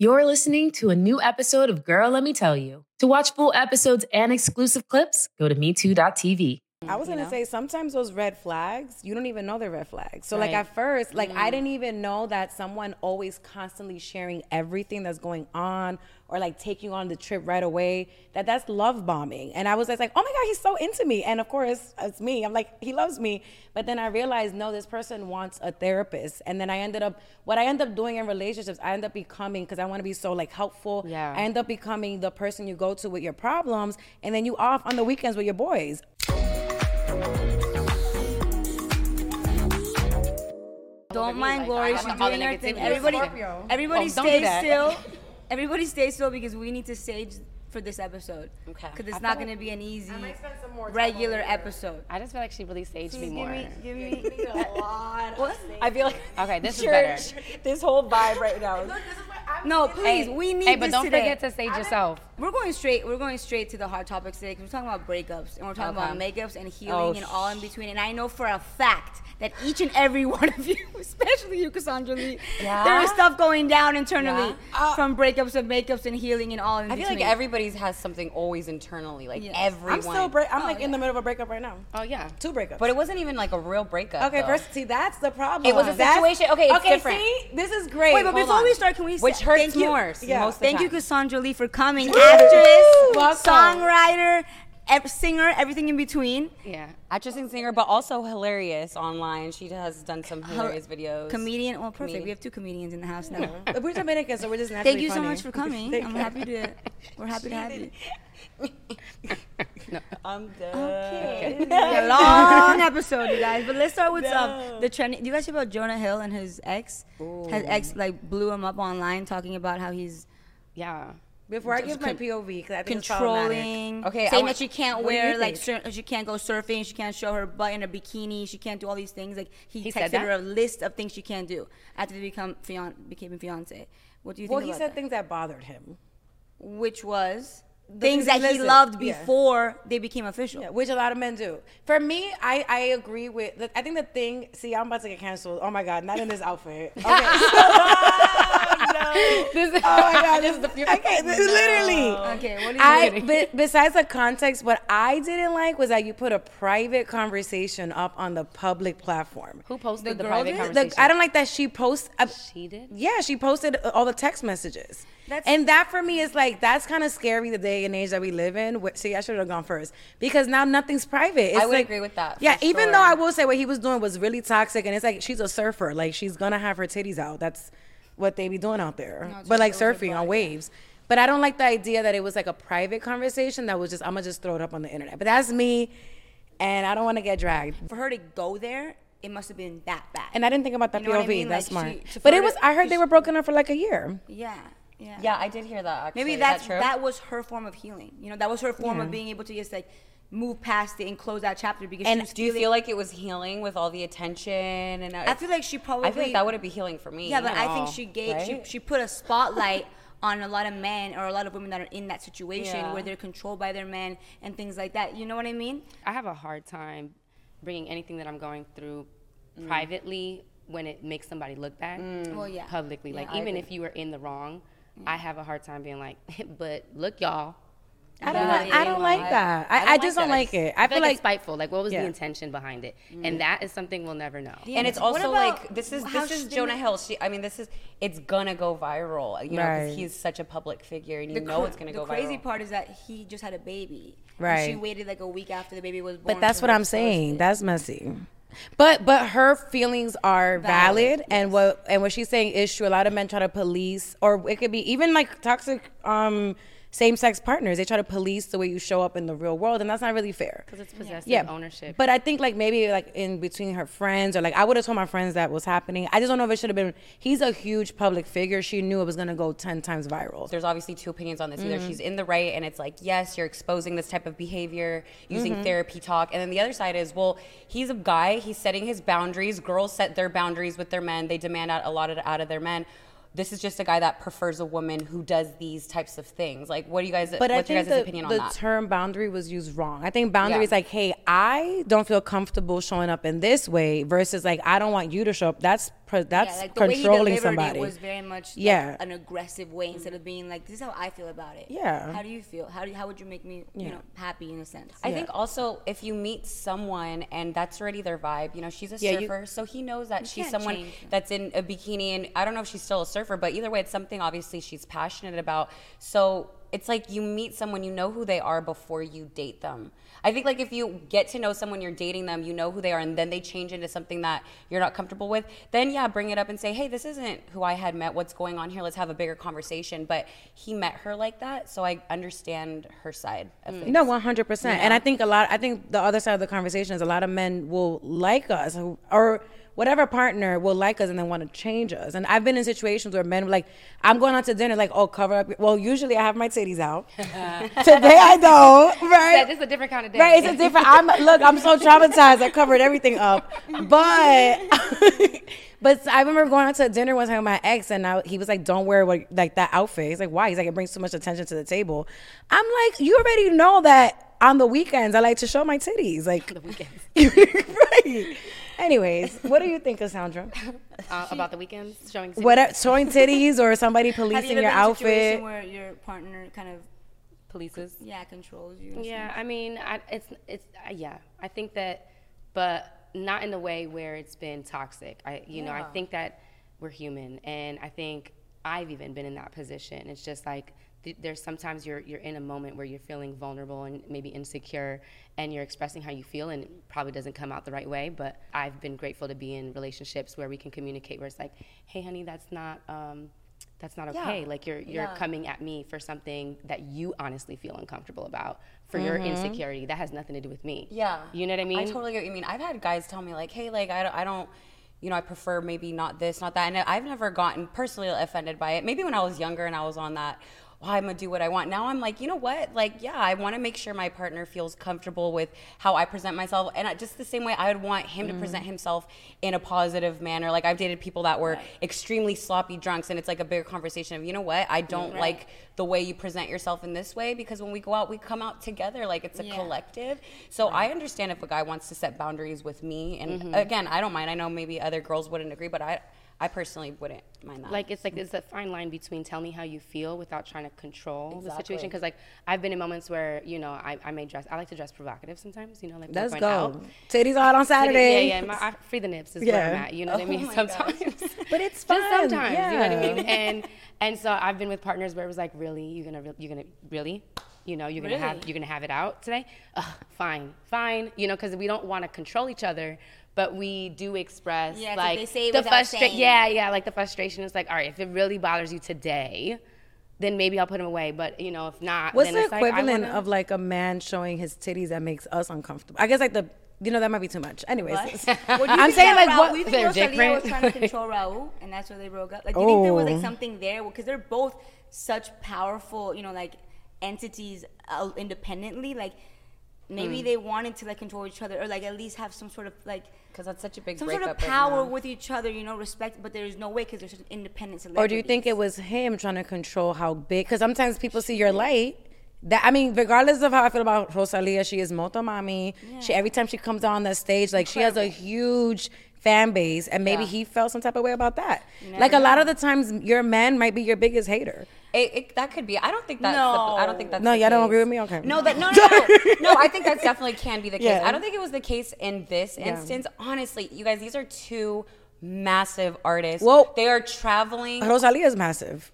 You're listening to a new episode of Girl Let Me Tell You. To watch full episodes and exclusive clips, go to mitu.tv. I was gonna know? say sometimes those red flags, you don't even know they're red flags. So like at first, like Mm. I didn't even know that someone always constantly sharing everything that's going on or like taking on the trip right away. That that's love bombing. And I was just like, oh my god, he's so into me. And of course, it's me. I'm like, he loves me. But then I realized, no, this person wants a therapist. And then I ended up, what I end up doing in relationships, I end up becoming because I want to be so like helpful. Yeah. I end up becoming the person you go to with your problems, and then you off on the weekends with your boys. Don't mind Glory. She's doing her thing. Everybody, everybody Oh, don't do stay that. still. Everybody stay still because we need to sage for this episode. Okay. Because I it's not feel going to be an easy, spend some more time regular episode. I just feel like she really staged me more. Give me, give me. What? I feel like okay, this is better. This whole vibe right now. No, please. We need Hey, but this don't today. forget to stage yourself. We're going straight. We're going straight to the hard topics today because we're talking about breakups and we're talking about Okay. makeups and oh, healing Oh, and all in between. And I know for a fact that each and every one of you, especially you, Kassandra Lee, Yeah? there is stuff going down internally Yeah? Uh, from breakups and makeups and healing and all in between. I feel like everybody's has something always internally, like Yes. everyone. I'm still break. I'm Oh, like in the middle of a breakup right now. Oh yeah, Two breakups. but it wasn't even like a real breakup. okay, though. first, see, that's the problem. It was a That's- situation- okay, it's okay, different. see, this is great. Wait, but Hold before on. we start, can we which hurts thank you, more. Yeah. most of the Thank you. Kassandra Lee, for coming. Actress, Welcome. songwriter, ev- singer, everything in between. Yeah, actress and singer, but also hilarious online. She has done some hilarious videos. Comedian. Well, perfect. Comedian. We have two comedians in the house now. But We're Dominican, so we're just naturally Thank you so funny. much for coming. Thank I'm you. happy to. We're happy to have you. I'm dead. Okay. a long episode, you guys. But let's start with um, the trending. Do you guys hear about Jonah Hill and his ex? His ex like blew him up online, talking about how he's Yeah. Before I give my POV, because I think controlling. Okay, I saying want- that she can't what do you wear like she can't go surfing, she can't show her butt in a bikini, she can't do all these things. Like he, He texted her a list of things she can't do after they become fian- became a fiance. What do you think Well, he said that? things that bothered him, Which was things things that he loved yeah. before they became official. yeah, which a lot of men do. For me, I, I agree with. the- I think the thing. See, I'm about to get canceled. Oh my god, not in this outfit. Okay. This is, Oh my god, this is the okay, literally. Okay, what do you I think? be, besides the context, what I didn't like was that you put a private conversation up on the public platform. Who posted The the, girl private did? conversation? The, I don't like that she posts. Uh, She did. yeah, she posted all the text messages. That's- and that for me is like that's kind of scary the day and age that we live in. See, I should have gone first because now nothing's private. It's I would like- agree with that, Yeah, for even sure. though I will say what he was doing was really toxic, and it's like she's a surfer, like she's gonna have her titties out. That's what they be doing out there, it's but like surfing on waves. But I don't like the idea that it was like a private conversation that was just I'm gonna just throw it up on the internet. But that's me, and I don't want to get dragged. For her to go there, it must have been that bad. And I didn't think about that You know what I POV. mean? That's Like, smart. she- but it was. to- I heard they were broken up for like a year. yeah, yeah. Yeah, I did hear that. Actually, Maybe that's that true? that was her form of healing. You know, that was her form Yeah. of being able to just like move past it and close that chapter because And she was Do you feel like it was healing with all the attention and? Uh, I feel like she probably I feel like that wouldn't be healing for me. Yeah, but at I think she gave she, right? she put a spotlight on a lot of men or a lot of women that are in that situation Yeah. where they're controlled by their men and things like that. You know what I mean? I have a hard time bringing anything that I'm going through Mm. privately when it makes somebody look bad mm. Well, yeah. publicly. like I even agree. if you were in the wrong, mm. I have a hard time being like, but look, y'all. I don't. Yeah, like, I don't like that. I, I, just don't like it. I, feel like, like it's spiteful. Like, what was Yeah. the intention behind it? And that is something we'll never know. Yeah. And it's also about like this is this is Jonah Hill. She, I mean, this is it's gonna go viral. You know, Right. because he's such a public figure, and you The know cra- it's gonna the go crazy viral. part is that he just had a baby. And Right. she waited like a week after the baby was born. But that's what I'm saying. it. That's messy. But but her feelings are valid, Valid, and what and what she's saying is true. A lot of men try to police, or it could be even like toxic um, same sex partners. They try to police the way you show up in the real world, and that's not really fair. Because it's possessive Yeah, ownership. But I think like maybe like in between her friends or like I would have told my friends that was happening. I just don't know if it should have been. He's a huge public figure. She knew it was gonna go ten times viral. there's obviously two opinions on this. Mm-hmm. Either she's in the right and it's like, yes, you're exposing this type of behavior using Mm-hmm. therapy talk. And then the other side is, well, he's a guy, he's setting his boundaries. Girls set their boundaries with their men, they demand out a lot of, out of their men. This is just a guy that prefers a woman who does these types of things. Like, what do you guys, But I what's your think guys' the, opinion the on that? term boundary was used wrong. I think boundary Yeah. is like, hey, I don't feel comfortable showing up in this way versus like, I don't want you to show up. That's pre- that's yeah, like the way he controlling delivered somebody. It was very much like, Yeah. an aggressive way instead of being like, "This is how I feel about it." Yeah. How do you feel? How do you, how would you make me you know happy in a sense? I think also if you meet someone and that's already their vibe, you know, she's a Yeah, you- surfer, so he knows that she's someone change that's in a bikini, and I don't know if she's still a surfer, but either way, it's something obviously she's passionate about. So it's like you meet someone, you know who they are before you date them. I think like if you get to know someone, you're dating them, you know who they are, and then they change into something that you're not comfortable with, then yeah, bring it up and say, hey, this isn't who I had met. What's going on here? Let's have a bigger conversation. But he met her like that, so I understand her side of mm. things. No, one hundred percent. And I think a lot. I think the other side of the conversation is a lot of men will like us, or whatever partner will like us, and then want to change us. And I've been in situations where men like, "I'm going out to dinner," like, "Oh, cover up." Well, usually I have my titties out. Today I don't. Right? Is a different kind of day. Right, it's a different. I'm look. I'm so traumatized. I covered everything up, but but I remember going out to dinner one time with my ex, and I, he was like, "Don't wear what, like that outfit." He's like, "Why?" He's like, "It brings too much attention to the table." I'm like, "You already know that on the weekends I like to show my titties." Like the weekends, right? Anyways, what do you think, Kassandra? uh, about the weekends showing. What showing titties or somebody Have you policing ever your been in a situation outfit? where your partner kind of polices? yeah controls you? Yeah, stuff? I mean, I, it's it's uh, yeah. I think that, but not in the way where it's been toxic. I you know I think that we're human, and I think I've even been in that position. It's just like th- there's sometimes you're you're in a moment where you're feeling vulnerable and maybe insecure, and you're expressing how you feel, and it probably doesn't come out the right way. But I've been grateful to be in relationships where we can communicate, where it's like, hey, honey, that's not. Um, that's not okay. Like you're you're Yeah. coming at me for something that you honestly feel uncomfortable about for your insecurity. That has nothing to do with me. Yeah. You know what I mean? I totally get what you mean. I've had guys tell me like, hey, like I don't, I don't, you know, I prefer maybe not this, not that, and I've never gotten personally offended by it. Maybe when I was younger and I was on that. Well, I'm gonna do what I want. Now I'm like, you know what? Like, yeah, I want to make sure my partner feels comfortable with how I present myself, and I, just the same way I would want him to present himself in a positive manner. Like I've dated people that were extremely sloppy drunks, and it's like a bigger conversation of, you know what? I don't like the way you present yourself in this way because when we go out, we come out together. Like it's a Yeah. collective. So I understand if a guy wants to set boundaries with me, and Mm-hmm. again, I don't mind. I know maybe other girls wouldn't agree, but I, I personally wouldn't mind that. like it's like it's a fine line between tell me how you feel without trying to control the situation. Because like I've been in moments where you know I, I may dress. I like to dress provocative sometimes. You know, like Let's go. out. Titties out on Saturday. Yeah, yeah. My, I, free the nips is where I'm at. You know what I oh mean? Sometimes. But it's fun. Just sometimes, you know what I mean? And and so I've been with partners where it was like, really, you're gonna, re- you're gonna, really, you know, you're gonna have, you're gonna have it out today. Ugh, fine, fine, you know, because we don't want to control each other, but we do express Yeah, like like they say the frustration. Yeah, yeah, like the frustration is like, all right, if it really bothers you today. Then maybe I'll put him away, but you know, if not, What's then the it's like, I equivalent wanna- of like a man showing his titties that makes us uncomfortable? I guess like the you know that might be too much. Anyways, What? Well, do you I'm saying like Rauw- what Do you think They're was trying to control Rauw, and that's why they broke up? Like, do you think there was Oh. like something there? Because they're both such powerful, you know, like entities uh, independently. Like, maybe mm. they wanted to like control each other, or like at least have some sort of like because that's such a big some sort of power now. with each other, you know, respect. But there's no way because they're such independent or do you think it was him trying to control how big? Because sometimes people see your light. That I mean, regardless of how I feel about Rosalia, she is Motomami. She every time she comes on that stage, like she has a huge fan base, and maybe Yeah. he felt some type of way about that. Like a lot of the times, your man might be your biggest hater. It, it, that could be. I don't think that's. The, I don't think that's. No, the y'all don't agree with me? Okay. No, that no, no, no. no, I think that definitely can be the case. Yeah. I don't think it was the case in this instance. Honestly, you guys, these are two massive artists. Well- they are traveling. Rosalia is massive.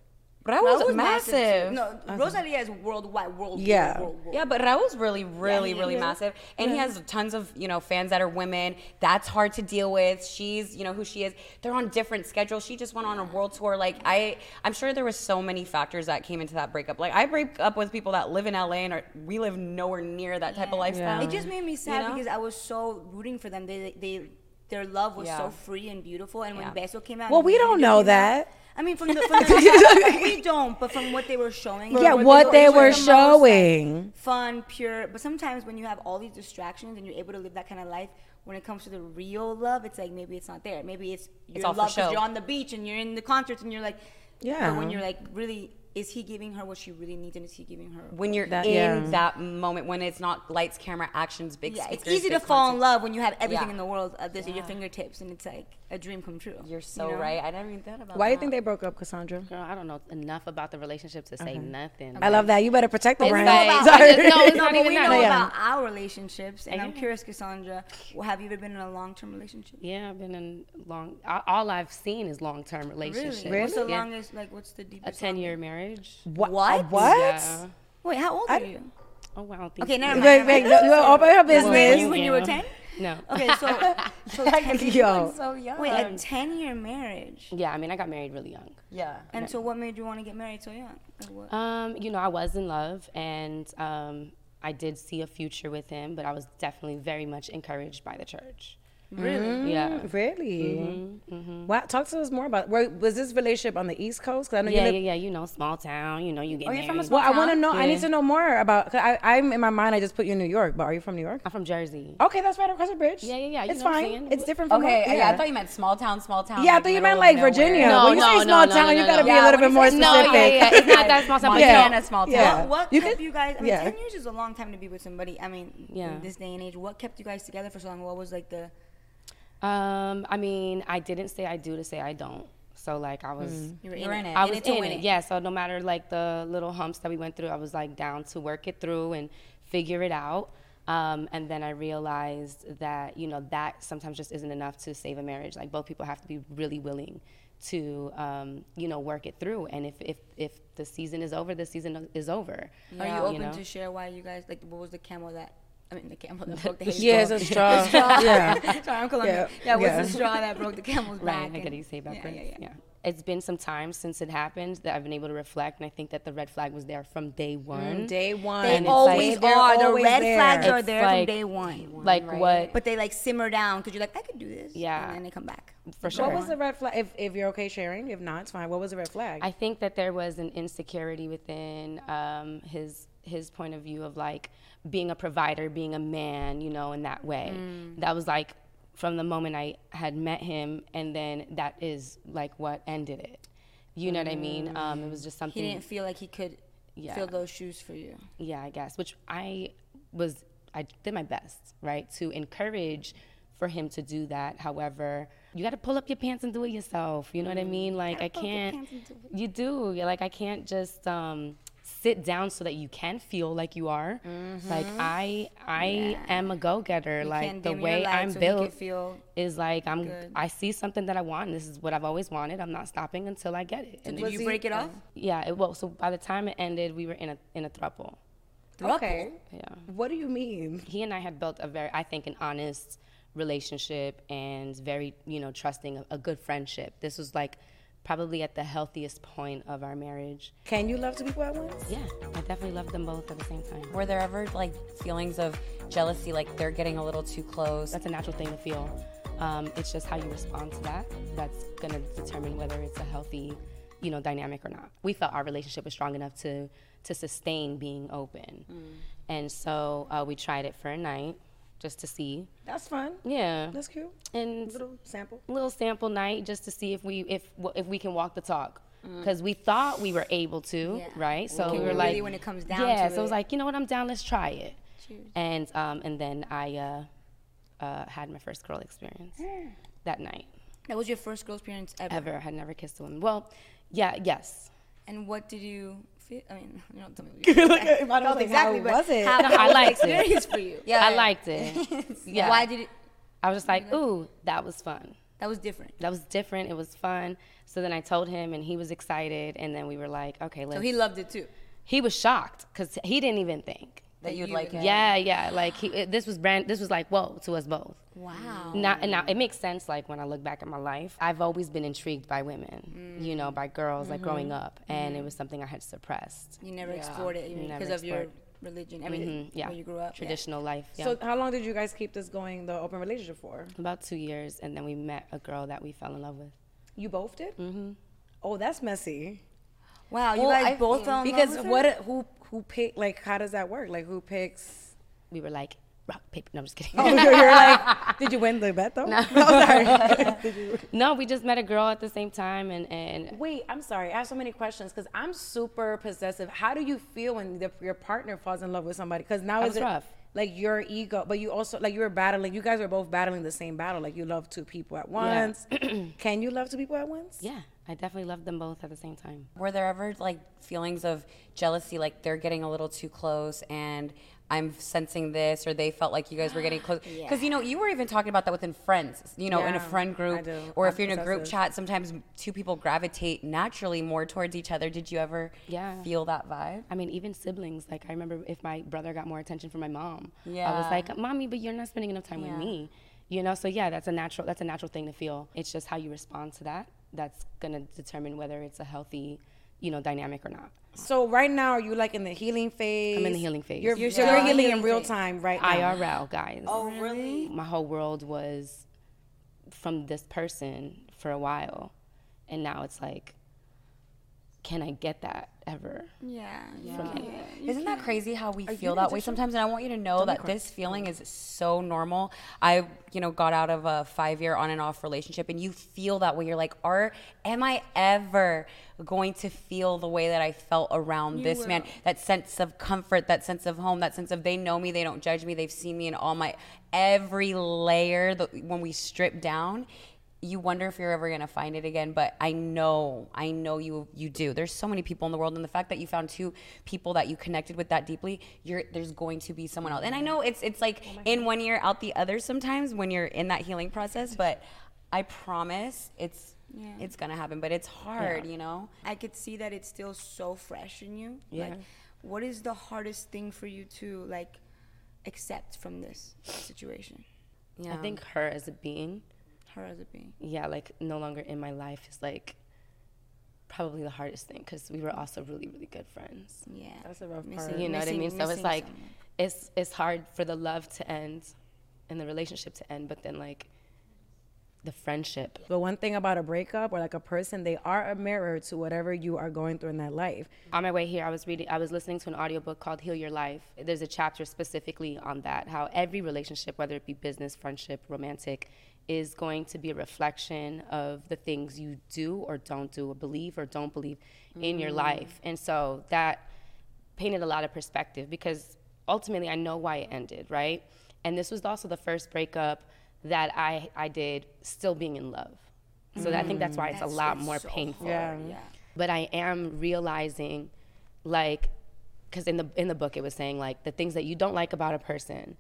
Rauw's Rauw's massive. too. No, Rosalia is worldwide, world. Yeah. world, world, world. Yeah, but Rauw's really, really, he really is. massive, and he has tons of you know fans that are women. That's hard to deal with. She's you know who she is. They're on different schedules. She just went on a world tour. Like I, I'm sure there was so many factors that came into that breakup. Like I break up with people that live in LA and are, we live nowhere near that type of lifestyle. It just made me sad know? because I was so rooting for them. They they their love was Yeah. so free and beautiful. And when Yeah. Beso came out, Well, we don't know came out- that. I mean, from the, from the we don't, but from what they were showing, Yeah, from what they oh, it was were the most, like, showing. fun, pure. But sometimes when you have all these distractions and you're able to live that kind of life, when it comes to the real love, it's like maybe it's not there. Maybe it's your all for love because you're on the beach and you're in the concerts and you're like, Yeah. But when you're like really is he giving her what she really needs and is he giving her when you're That- in yeah. that moment when it's not lights, camera, actions, big yeah, it's speakers, easy to big fall in love when you have everything Yeah. in the world at, this, at your fingertips and it's like a dream come true. You're so know? right. I never even thought about that. Why do you think they broke up, Kassandra? Girl, I don't know enough about the relationship to say nothing. I love that. You better protect the brand. like- Sorry. just- no, it's No, not but even we that. know about our relationships, and I'm curious, Kassandra, well, have you ever been in a long-term relationship? Yeah, I've been in long. All I've seen is long-term relationships. Really? What's the Yeah. longest? Like, what's the A ten-year marriage. What? What? What? Yeah. Wait, how old are you? Oh wow. thank Okay, you. never mind. Wait, never wait. mind. No, no, open her When business. you, when you were ten? No. Okay, so so ten, Yo. so young? wait, a ten-year marriage. Yeah, I mean, I got married really young. yeah. And so, what made you want to get married so young? What? Um, you know, I was in love, and um, I did see a future with him, but I was definitely very much encouraged by the church. Really? Mm-hmm. Yeah. Really? Mm-hmm. Mm-hmm. Wow. Talk to us more about. Where, was this relationship on the East Coast? Cause I know Yeah, you live. Yeah, yeah, you know, small town. You know, you get. Oh, you're married. from a small Well, I want to know. I need to know more about. Cause I, I'm in my mind. I just put you in New York, but are you from New York? I'm from Jersey. Okay, that's right across the bridge. Yeah, yeah, yeah, you It's know what I'm fine. It's different from. Okay, yeah. yeah. I thought you meant small town, small town. Yeah, I like thought you meant like nowhere. Virginia. No, when you no, say no, small no, town, no, you no, gotta no. be a little when bit more say No, specific. yeah, yeah. It's not that small town. but Yeah. Montana, small town. Yeah. What, what kept you guys? I mean, yeah. ten years is a long time to be with somebody. I mean, Yeah. this day and age, what kept you guys together for so long? What was like the? Um, I mean, I didn't say I do to say I don't. So like I was. You were in it. I In was it to in win it, it. yeah. So no matter like the little humps that we went through, I was like down to work it through and figure it out. Um, and then I realized that you know that sometimes just isn't enough to save a marriage. Like both people have to be really willing to um, you know work it through. And if if if the season is over, the season is over. Are you You open know? to share why you guys like? What was the camel that? I mean, the camel that broke the hay Yeah, it's a straw. yeah. Sorry, I'm Colombian. Yeah, Yeah, what's yeah. the straw that broke the camel's back? Right, I get and- You say it yeah, backwards. yeah, yeah. It's been some time since it happened that I've been able to reflect, and I think that the red flag was there from day one. Day one. They And always like- They're. The always red there. flags are It's there from like- day one. like what? But they like simmer down because you're like, I could do this. Yeah. And then they come back. for sure. What was the red flag? If, if you're okay sharing, if not, it's fine. What was the red flag? I think that there was an insecurity within um, his his point of view of like being a provider, being a man, you know, in that way. Mm. That was like from the moment I had met him, and then that is like what ended it. You know what I mean? Um, it was just something. He didn't feel like he could Yeah. fill those shoes for you. yeah, I guess. Which I was, I did my best, right, to encourage for him to do that. However, you got to pull up your pants and do it yourself. You know what I mean? Like I your can't. do You do. You're like I can't just um, sit down so that you can feel like you are. Like mm-hmm. I, I am a go getter. You Like the way I'm so built feel is like I'm. good. I see something that I want. And this is what I've always wanted. I'm not stopping until I get it. And Did you he- break it off? yeah. It, well, so by the time it ended, we were in a in a throuple. okay. Yeah What do you mean? he and I had built a very, I think, an honest relationship and very, you know, trusting, a, a good friendship. This was like probably at the healthiest point of our marriage. Can you love two people at once? Yeah, I definitely love them both at the same time. Were there ever like feelings of jealousy, like they're getting a little too close? That's a natural thing to feel. Um, it's just how you respond to that that's gonna determine whether it's a healthy, you know, dynamic or not. We felt our relationship was strong enough to to sustain being open, and so uh, we tried it for a night just to see. That's fun. Yeah, That's cute. and Little sample. little sample night just to see if we if if we can walk the talk because we thought we were able to Yeah. right so Can we were really like when it comes down yeah to so it was like you know what i'm down let's try it Cheers. and um and then i uh uh had my first girl experience that night That was your first girl experience ever. ever had never kissed a woman well yeah yes And what did you feel? I mean, you don't tell me. What you Look at- if I don't felt think exactly, it but was it? How, No, how I liked it. experience for you? Yeah. i liked it yeah Why did it? i was just like ooh that was fun That was different. that was different it was fun so then i told him and he was excited and then we were like okay let's So he loved it too. he was shocked because he didn't even think that you'd like would- it. Yeah, yeah. Like he, it, this was brand. This was like whoa to us both. Wow. Now, and now it makes sense. Like when I look back at my life, I've always been intrigued by women. You know, by girls. Like growing up, and it was something I had suppressed. You never explored it even Never because of your explored. religion, everything, Mhm, yeah, where you grew up. Yeah. traditional life. Yeah. So how long did you guys keep this going, the open relationship for? about two years, and then we met a girl that we fell in love with. You both did? Mm-hmm. Oh, that's messy. Wow, you Well, guys I- both fell in Because love with her? what? Who who pick? Like, how does that work? Like, who picks? We were like rock paper. No, I'm just kidding. Oh, you're, like, did you win the bet though? No, oh, sorry. You- no, we just met a girl at the same time, and and Wait, I'm sorry. I have so many questions because I'm super possessive. How do you feel when the, your partner falls in love with somebody? Because now That is was it rough. like your ego, but you also like you were battling. You guys were both battling the same battle. Like you love two people at once. Can you love two people at once? yeah, I definitely loved them both at the same time. Were there ever like feelings of jealousy, like they're getting a little too close and I'm sensing this, or they felt like you guys were getting close? Because you know, you were even talking about that within friends, you know, in a friend group, or I'm if you're in a group chat, sometimes two people gravitate naturally more towards each other. Did you ever Yeah. feel that vibe? I mean, even siblings. Like I remember if my brother got more attention from my mom, yeah. I was like, "Mommy, but you're not spending enough time Yeah. with me." You know, so yeah, that's a natural. That's a natural thing to feel. It's just how you respond to that. That's gonna determine whether it's a healthy, you know, dynamic or not. So right now, are you like in the healing phase? I'm in the healing phase. You're, You're so still you're healing in real time right now. IRL, guys. Oh, really? My whole world was from this person for a while, and now it's like, can I get that ever? Yeah. From anyone? Isn't that crazy how we feel that way sometimes? And I want you to know that this feeling is so normal. I, you know, got out of a five year on and off relationship and you feel that way. You're like, are am I ever going to feel the way that I felt around this man? That sense of comfort, that sense of home, that sense of they know me, they don't judge me, they've seen me in all my every layer that when we strip down you wonder if you're ever gonna find it again but i know i know you you do. There's so many people in the world and the fact that you found two people that you connected with that deeply you're there's going to be someone else. And i know it's it's like oh in one ear out the other sometimes when you're in that healing process but i promise it's it's gonna happen but it's hard you know? I could see that it's still so fresh in you. Yeah. Like, what is the hardest thing for you to like accept from this situation? yeah. I think her as a being, Her as a being. yeah, like no longer in my life is like probably the hardest thing because we were also really, really good friends. Yeah. That's a rough Missing- part. You know what I mean? So it's like, someone. it's it's hard for the love to end, and the relationship to end, but then like, the friendship. But one thing about a breakup or like a person, they are a mirror to whatever you are going through in that life. On my way here, I was reading, I was listening to an audiobook called Heal Your Life. There's a chapter specifically on that, how every relationship, whether it be business, friendship, romantic, is going to be a reflection of the things you do or don't do, or believe or don't believe in your mm. life. And so that painted a lot of perspective because ultimately I know why it ended, right? And this was also the first breakup that I, I did still being in love. So I think that's why it's a mm. lot more so painful Yeah. Yeah. but I am realizing, like, because in the in the book it was saying like the things that you don't like about a person,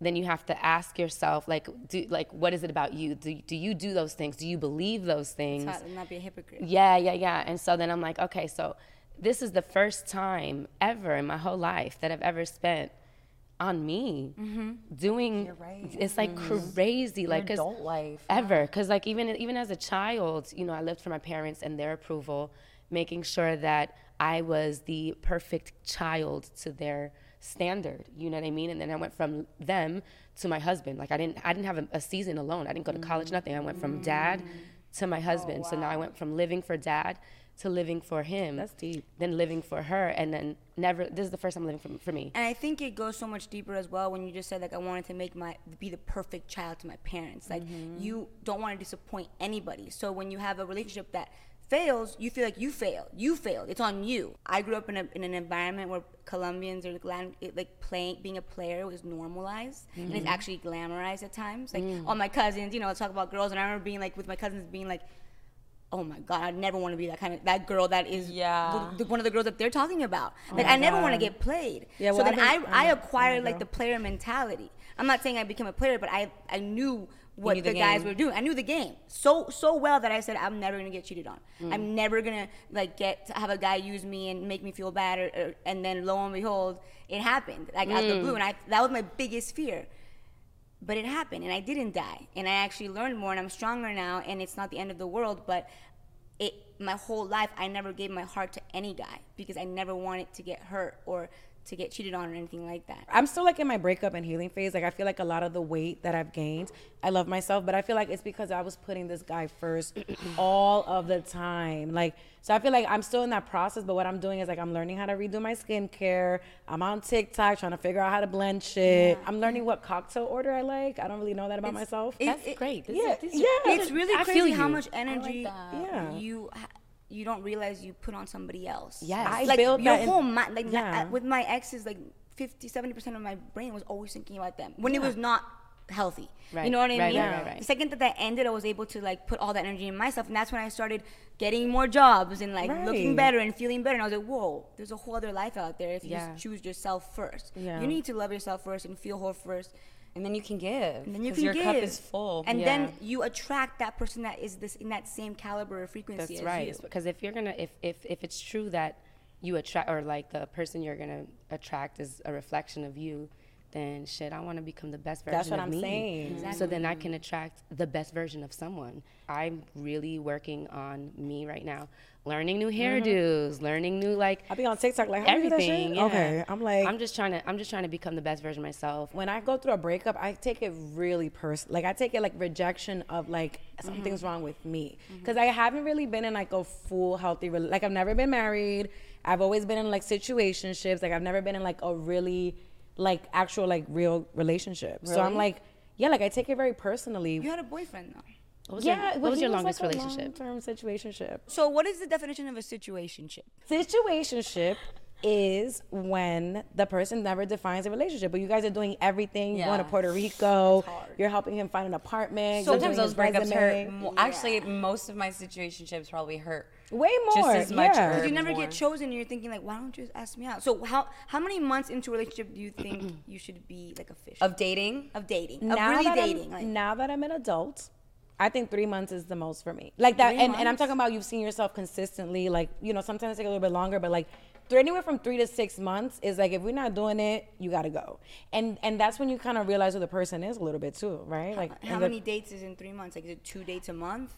then you have to ask yourself like, do like what is it about you? Do do you do those things? Do you believe those things? To not be a hypocrite. Yeah, yeah, yeah. And so then I'm like, okay, so this is the first time ever in my whole life that I've ever spent on me mm-hmm. doing. It's like mm-hmm. crazy, like adult life, ever. Because like even even as a child, you know, I lived for my parents and their approval, making sure that I was the perfect child to their standard. You know what I mean? And then I went from them to my husband. Like I didn't I didn't have a, a season alone. I didn't go to college. Nothing. I went from mm. dad to my oh, husband. So now I went from living for dad to living for him. That's deep. Then living for her, and then never. This is the first time living for, for me. And I think it goes so much deeper as well when you just said like I wanted to make my be the perfect child to my parents. Like mm-hmm. you don't want to disappoint anybody. So when you have a relationship that fails, you feel like you failed. You failed. It's on you. I grew up in, a, in an environment where Colombians or it, like playing being a player was normalized and it's actually glamorized at times. Like all my cousins, you know, talk about girls, and I remember being like with my cousins being like. Oh my God! I never want to be that kind of that girl that is Yeah. the, the- one of the girls that they're talking about. Like I never want to get played. Yeah, so well, then I've I, I acquired like the player mentality. I'm not saying I became a player, but I I knew what the, the guys were doing. I knew the game so so well that I said I'm never gonna get cheated on. Mm. I'm never gonna like get to have a guy use me and make me feel bad. Or, or, and then lo and behold, it happened like out Mm. the blue, and I that was my biggest fear. But it happened, and I didn't die, and I actually learned more, and I'm stronger now, and it's not the end of the world, but it my whole life, I never gave my heart to any guy because I never wanted to get hurt or to get cheated on or anything like that. I'm still like in my breakup and healing phase. Like I feel like a lot of the weight that I've gained, I love myself, but I feel like it's because I was putting this guy first all of the time. Like so I feel like I'm still in that process, but what I'm doing is like I'm learning how to redo my skincare. I'm on TikTok trying to figure out how to blend shit. I'm learning what cocktail order I like. I don't really know that about myself. It- That's it- great. This yeah, is, this is- yeah. It's really I crazy feel how much energy Yeah. you ha- you don't realize you put on somebody else. Yes. I like built your that in- whole mind. Like Yeah. na- with my exes, like 50, 70 percent of my brain was always thinking about them when it was not healthy. Right. You know what I right, mean? right, right, right. The second that that ended, I was able to like put all that energy in myself, and that's when I started getting more jobs and like looking better and feeling better. And I was like, whoa, there's a whole other life out there if you Yeah. just choose yourself first. Yeah. You need to love yourself first and feel whole first. And then you can give. And then you can your give. cup is full. and Yeah. then you attract that person that is this in that same caliber of frequency That's as right. you. Because if you're gonna, if, if if it's true that you attract, or like the person you're gonna attract is a reflection of you, then shit, I want to become the best version That's what of I'm me. saying. So then I can attract the best version of someone. I'm really working on me right now, learning new mm-hmm. hairdos, learning new like I'll be on TikTok like how do you do that everything. yeah. Okay, I'm like I'm just trying to, I'm just trying to become the best version of myself. when I go through a breakup, I take it really personal. Like I take it like rejection of like something's mm-hmm. wrong with me mm-hmm. because I haven't really been in like a full healthy rela- like I've never been married. I've always been in like situationships. Like I've never been in like a really like actual like real relationship. So I'm like, yeah, like I take it very personally. You had a boyfriend though. What was yeah, your, what was he your longest like relationship? Long-term situationship. So what is the definition of a situationship? Situationship is when the person never defines a relationship, but you guys are doing everything. You're going to Puerto Rico. You're helping him find an apartment. you're Sometimes doing those his breakups resume. hurt. Mo- Actually, most of my situationships probably hurt Way more. just as much. yeah. or You never more. get chosen, and you're thinking like, why don't you ask me out? So how how many months into a relationship do you think you should be like official of dating. of dating now of really that dating? I'm, Like, now that I'm an adult, I think three months is the most for me. Like that, and, and I'm talking about you've seen yourself consistently. Like you know, sometimes it take a little bit longer, but like three, anywhere from three to six months is like if we're not doing it, you got to go. And and that's when you kind of realize who the person is a little bit too, right? Like how the- many dates is in three months? Like is it two dates a month?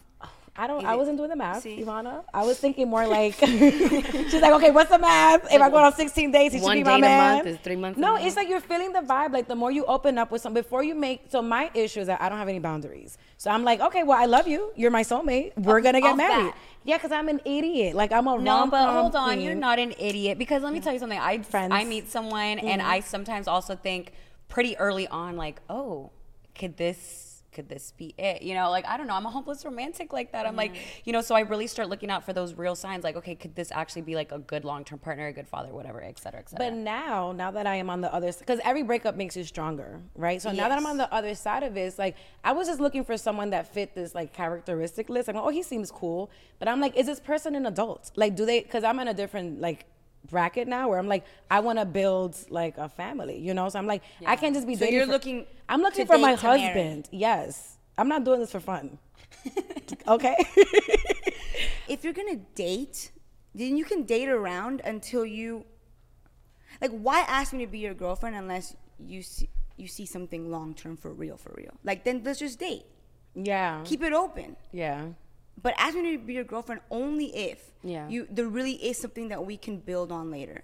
I don't. I wasn't doing the math, see? Ivana. I was thinking more like she's like, okay, what's the math? If I go on 16 days, he should be my date a month is three months No, month? it's like you're feeling the vibe. Like the more you open up with some, before you make. So my issue is that I don't have any boundaries. So I'm like, okay, well, I love you. You're my soulmate. We're oh, gonna get off married. Yeah, because I'm an idiot. Like I'm a No, but hold on, you're not an idiot because let me tell you something. I Friends. I meet someone and mm-hmm. I sometimes also think pretty early on like, oh, could this could this be it? You know, like I don't know. I'm a hopeless romantic like that. I'm like, mm-hmm. you know, so I really start looking out for those real signs. Like, okay, could this actually be like a good long term partner, a good father, whatever, et cetera, et cetera. But now, now that I am on the other side, because every breakup makes you stronger, right? So now that I'm on the other side of it's like I was just looking for someone that fit this like characteristic list. I'm like, oh, he seems cool, but I'm like, is this person an adult? Like, do they? Because I'm in a different like bracket now where I'm like, I want to build like a family, you know. So I'm like, I can't just be. So dating you're for- looking I'm looking for my date to marry. husband. Yes, I'm not doing this for fun. okay. if you're gonna date, then you can date around until you like why ask me to be your girlfriend unless you see you see something long term for real for real. Like then let's just date. yeah. Keep it open. yeah. But ask me to be your girlfriend only if Yeah. you there really is something that we can build on later.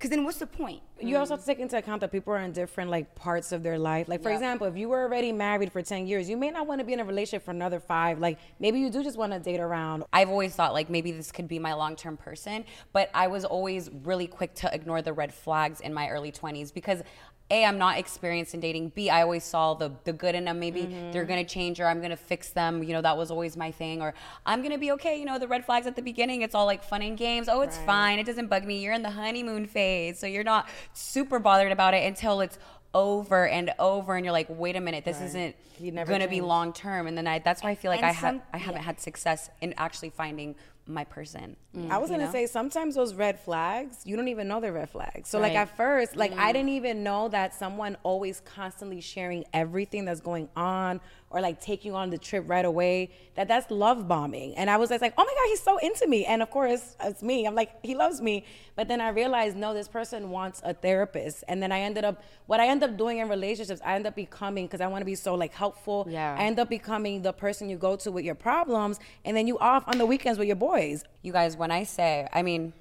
Cause then what's the point? You also have to take into account that people are in different like parts of their life. Like for example, if you were already married for ten years, you may not want to be in a relationship for another five. Like maybe you do just want to date around. I've always thought like maybe this could be my long term person, but I was always really quick to ignore the red flags in my early 20s because A, I'm not experienced in dating. B, I always saw the, the good in them. Maybe mm-hmm. they're gonna change or I'm gonna fix them. You know, that was always my thing. Or I'm gonna be okay. You know, the red flags at the beginning, it's all like fun and games. Oh, it's fine. It doesn't bug me. You're in the honeymoon phase. So you're not super bothered about it until it's over and over and you're like wait a minute this isn't never gonna be long term and then i that's why i feel like And i have I haven't yeah. had success in actually finding my person. Mm, I was gonna know? say sometimes those red flags, you don't even know they're red flags. So like at first, like I didn't even know that someone always constantly sharing everything that's going on or like take you on the trip right away. That that's love bombing. And I was just like, oh my god, he's so into me. And of course, it's me. I'm like, he loves me. But then I realized, no, this person wants a therapist. And then I ended up what I end up doing in relationships. I end up becoming because I want to be so like helpful. Yeah. I end up becoming the person you go to with your problems, and then you off on the weekends with your boys. You guys, when I say, I mean,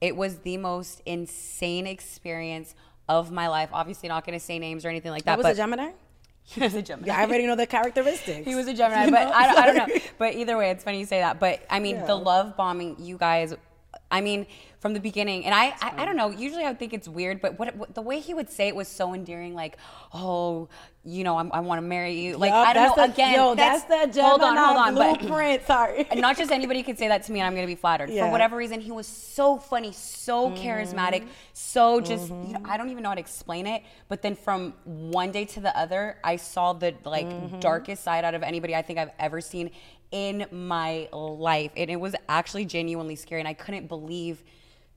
it was the most insane experience of my life. Obviously, not going to say names or anything like that. That was but a Gemini. He was a Gemini. Yeah, I already know the characteristics. He was a Gemini, You but? I, don't- I don't know. But either way, it's funny you say that. But I mean, Yeah. the love bombing, you guys. I mean, from the beginning, and I, I, I don't know. Usually, I would think it's weird, but what, what the way he would say it was so endearing. Like, oh, you know, I'm, I want to marry you. Like, Yup, I don't know. the- Again, yo, that's, the Gemini hold on, hold on. But blueprint. Sorry. not just anybody could say that to me and I'm gonna be flattered. Yeah. For whatever reason, he was so funny, so charismatic, Mm-hmm. so just you know, I don't even know how to explain it. But then from one day to the other, I saw the like Mm-hmm. darkest side out of anybody I think I've ever seen in my life. And it was actually genuinely scary and I couldn't believe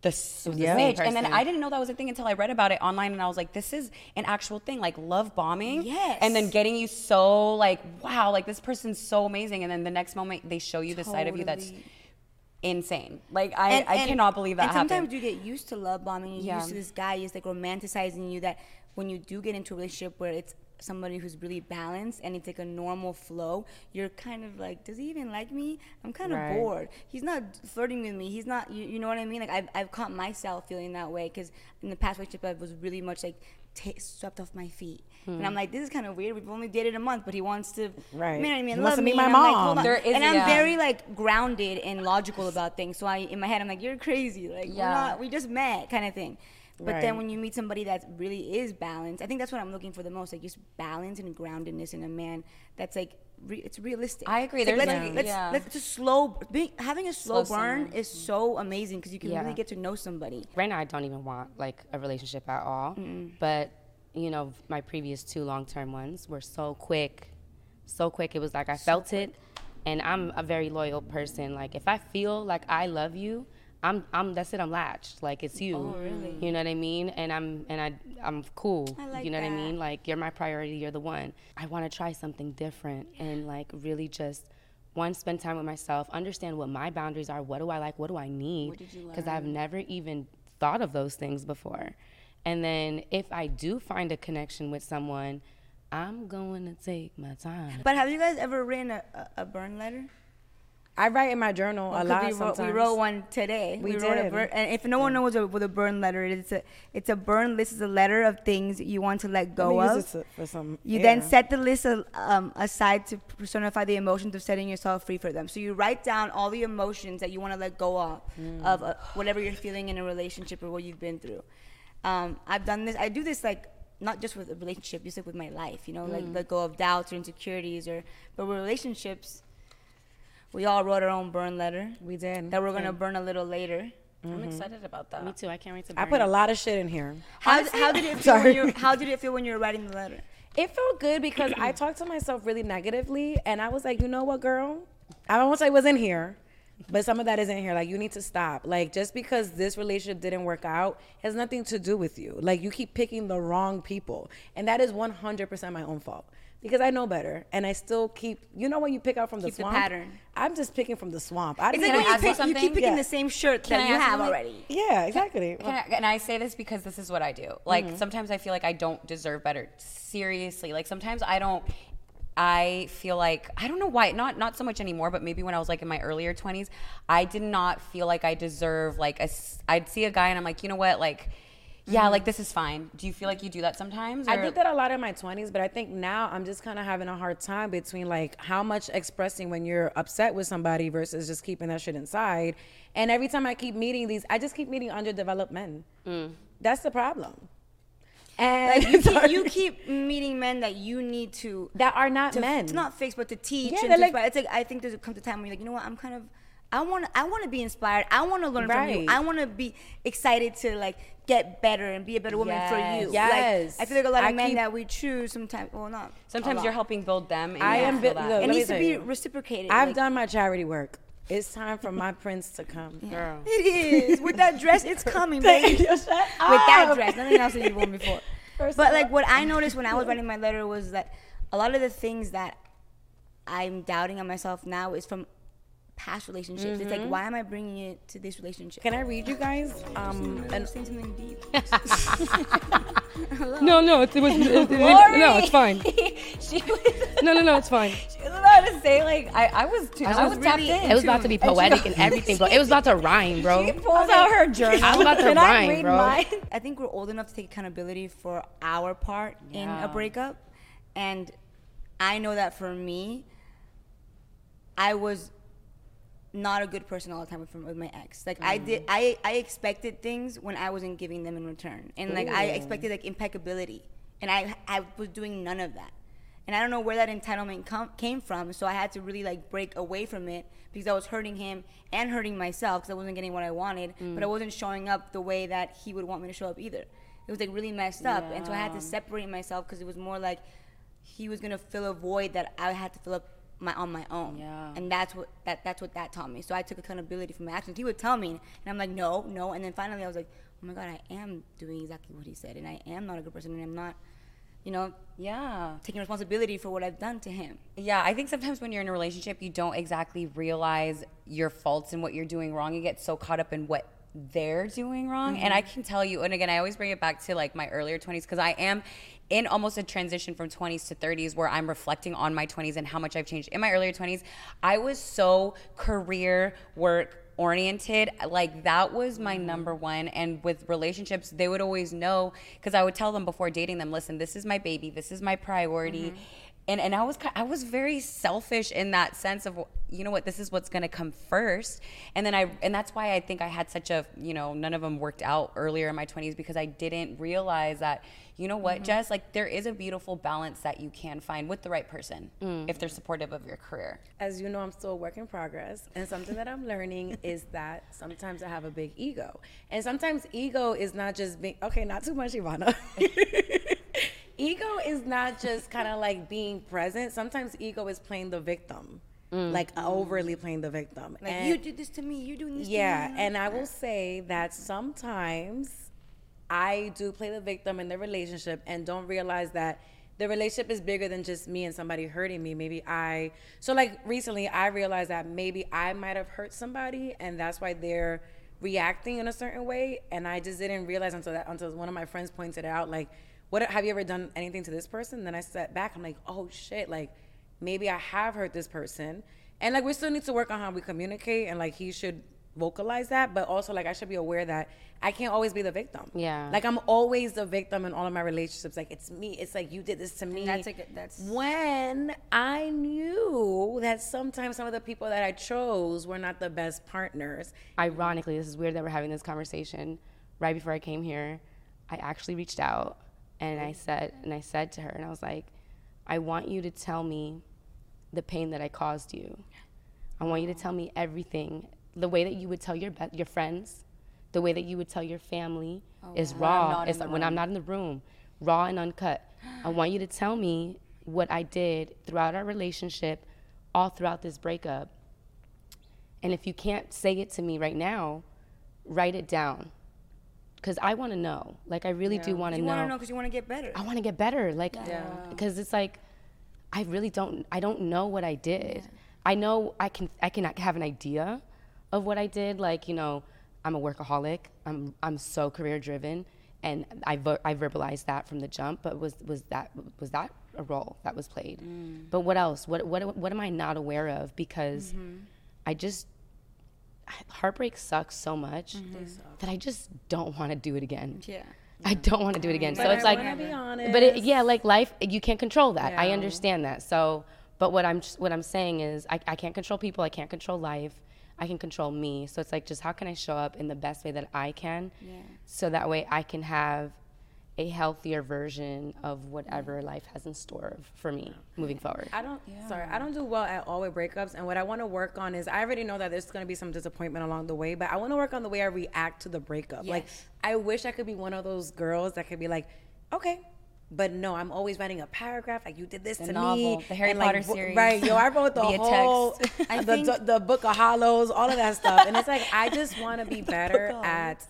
the switch. And then. I didn't know that was a thing until I read about it online and I was like, this is an actual thing, like love bombing. Yes. And then getting you so like, wow, like this person's so amazing. And then the next moment they show you the side of you that's insane. Like I, And- I and- cannot believe that And sometimes happened. you get used to love bombing. You're Yeah. used to this guy is like romanticizing you. That when you do get into a relationship where it's somebody who's really balanced and it's like a normal flow, you're kind of like, does he even like me? I'm kind of Right. bored. He's not flirting with me. He's not. You, you know what I mean? Like I've I've caught myself feeling that way because in the past relationship I was really much like. ta swept off my feet, and I'm hmm. like, this is kind of weird. We've only dated a month, but he wants to, Right. marry me and He wants love to me. meet my and I'm like, mom. There is- and I'm yeah. very like grounded and logical about things. So I, in my head, I'm like, you're crazy. Like, we're Yeah. not, we just met, kind of thing. But Right. then when you meet somebody that really is balanced, I think that's what I'm looking for the most, like just balance and groundedness in a man that's like, re- it's realistic. I agree. It's like, let's, let's, yeah. let's just slow, being, having a slow, Slow burn is so amazing because you can Yeah. really get to know somebody. right now I don't even want like a relationship at all. But you know, my previous two long-term ones were so quick, so quick. It was like I felt it, and I'm a very loyal person. Like if I feel like I love you, I'm I'm that's it. I'm latched. Like it's you. Oh, really? You know what I mean? And I'm and I I'm cool. I like you know what I mean? Like you're my priority. You're the one. I want to try something different and like really just. One, spend time with myself, understand what my boundaries are. What do I like? What do I need? Because I've never even thought of those things before. And then if I do find a connection with someone, I'm going to take my time. But have you guys ever written a, a, a burn letter? I write in my journal a 'Cause lot we wrote, sometimes. we wrote one today. We wrote a did. burn, and if no one knows what a burn letter is, it's a it's a burn list. is a letter of things you want to let go of. to- for some You then set the list a- um, aside to personify the emotions of setting yourself free for them. So you write down all the emotions that you want to let go of, Mm. of uh, whatever you're feeling in a relationship or what you've been through. Um, I've done this. I do this like not just with a relationship, just like with my life. You know, like Mm. let go of doubts or insecurities, or but with relationships, we all wrote our own burn letter We did. that we're gonna burn a little later. I'm mm-hmm. excited about that. Me too. I can't wait to. I burn put a lot of shit in here. How, how did it feel? Sorry. When you, how did it feel when you were writing the letter? It felt good because I talked to myself really negatively, and I was like, you know what, girl? I don't say it was in here, but some of that isn't here. Like, you need to stop. Like, just because this relationship didn't work out has nothing to do with you. Like, you keep picking the wrong people, and that is 100% my own fault because I know better, and I still keep. You know when you pick out from Keep the the swamp? pattern. I'm just picking from the swamp. I It's like when you, pick, you keep picking Yeah. the same shirt Can that I you have something? already. Yeah, exactly. Can I, and I say this because this is what I do. Like mm-hmm. sometimes I feel like I don't deserve better. Seriously, like sometimes I don't. I feel like I don't know why. Not not so much anymore, but maybe when I was like in my earlier twenties, I did not feel like I deserve like a. I'd see a guy and I'm like, you know what, like. Yeah, mm-hmm. like this is fine. Do you feel like you do that sometimes? I did that a lot in my 20s, but I think now I'm just kind of having a hard time between like how much expressing when you're upset with somebody versus just keeping that shit inside. And every time I keep meeting these, I just keep meeting underdeveloped men. Mm. That's the problem. And Like you keep, you keep meeting men that you need to that are not to, men. to not fix, but to teach. Yeah, and they're like- inspire. It's like I think there's a come to time where you're like, you know what, I'm kind of. I want I want to be inspired. I want to learn from you. I want to be excited to like get better and be a better woman for you. Yes. Like, I feel like a lot of I men keep- that we choose sometimes. Well, not. Sometimes you're helping build them. And I am feel bi- look, It needs to be you. reciprocated. I've like- done my charity work. It's time for my prince to come. Girl. It is with that dress. It's coming, baby. Yo, with that dress. Nothing else that you've worn before. First but like what I noticed when I was writing my letter was that a lot of the things that I'm doubting on myself now is from past relationships. It's like, why am I bringing it to this relationship? Can I read you guys? Um, I'm and saying something deep. No, no, it, it was. It, it- no, it's fine. she was, No, no, no, it's fine. she was about to say like I, I was too, I, was was, tapped really in. It was about to be poetic and everything, bro. It was about to rhyme, bro. She pulls out her journal. I was about to Can I rhyme, read bro. mine? I think we're old enough to take accountability for our part in a breakup. And I know that for me, I was not a good person all the time with, with my ex. Like I did, mm. I, I expected things when I wasn't giving them in return, and like I expected like impeccability, and I I was doing none of that, and I don't know where that entitlement com- came from. So I had to really like break away from it because I was hurting him and hurting myself because I wasn't getting what I wanted, mm. but I wasn't showing up the way that he would want me to show up either. It was like really messed up, and so I had to separate myself because it was more like he was gonna fill a void that I had to fill up my on my own. Yeah. And that's what that that's what that taught me. So I took accountability for my actions. He would tell me, and I'm like, no, no. And then finally, I was like, oh my god, I am doing exactly what he said, and I am not a good person, and I'm not, you know, Yeah. taking responsibility for what I've done to him. Yeah, I think sometimes when you're in a relationship, you don't exactly realize your faults and what you're doing wrong. You get so caught up in what they're doing wrong. And mm-hmm. I can tell you, and again, I always bring it back to like my earlier 20s because I am in almost a transition from 20s to 30s where I'm reflecting on my 20s and how much I've changed. In my earlier 20s, I was so career work oriented. Like that was my mm-hmm. number one. And with relationships they would always know because i would tell them before dating them listen this is my baby. This is my priority mm-hmm. And and I was I was very selfish in that sense of you know what this is what's going to come first and then I and that's why I think I had such a you know none of them worked out earlier in my 20s because I didn't realize that you know what mm-hmm. Jess like there is a beautiful balance that you can find with the right person mm. if they're supportive of your career as you know, I'm still a work in progress. And something that I'm learning is that sometimes I have a big ego. And sometimes ego is not just being, okay, not too much, Ivana. ego is not just kind of like being present. Sometimes ego is playing the victim, mm. like uh, overly playing the victim. Like And- you did this to me, you doing this yeah, to me. and I will say that sometimes I do play the victim in the relationship and don't realize that the relationship is bigger than just me and somebody hurting me. Maybe I so like recently I realized that maybe I might have hurt somebody and that's why they're reacting in a certain way and I just didn't realize until that until one of my friends pointed it out like what have you ever done anything to this person? Then I sat back I'm like, "Oh shit, like maybe I have hurt this person." And like we still need to work on how we communicate and like he should vocalize that, but also like I should be aware that I can't always be the victim. Yeah. Like I'm always the victim in all of my relationships. Like it's me. It's like you did this to me. that's a good- that's- when I knew that sometimes some of the people that I chose were not the best partners. Ironically, this is weird that we're having this conversation. Right before I came here, I actually reached out and I said and I said to her and I was like, I want you to tell me the pain that I caused you. I want you to tell me everything. The way that you would tell your be- your friends, the way that you would tell your family is raw. in It's when I'm not in the room, raw and uncut. I want you to tell me what I did throughout our relationship, all throughout this breakup. And if you can't say it to me right now, write it down. Cause I want to know. Like I really do want to know. you know. want to know because you want to get better. I want to get better. Like, because it's like, I really don't. I don't know what I did. I know I can. I can have an idea of what I did. Like, you know, I'm a workaholic. I'm. I'm so career driven, and I ver- I verbalized that from the jump. But was was that was that a role that was played? Mm. But what else? What what what am I not aware of? Because mm-hmm. I just heartbreak sucks so much mm-hmm. that I just don't want to do it again. Yeah. I don't want to do it again. so But it's I like, wanna be honest. but it, yeah, like life, you can't control that. I understand that. So, but what I'm what I'm saying is, I, I can't control people. I can't control life. I can control me. So it's like, just how can I show up in the best way that I can, so that way I can have a healthier version of whatever life has in store for me moving forward. I don't. Sorry, I don't do well at all with breakups. And what I want to work on is I already know that there's going to be some disappointment along the way, but I want to work on the way I react to the breakup. Like I wish I could be one of those girls that could be like, okay. But no, I'm always writing a paragraph like you did this to novel, me. the Harry and, Potter w- series. right? Yo, I wrote the whole the, think- the the book of hollows, all of that stuff. And it's like I just want to be better at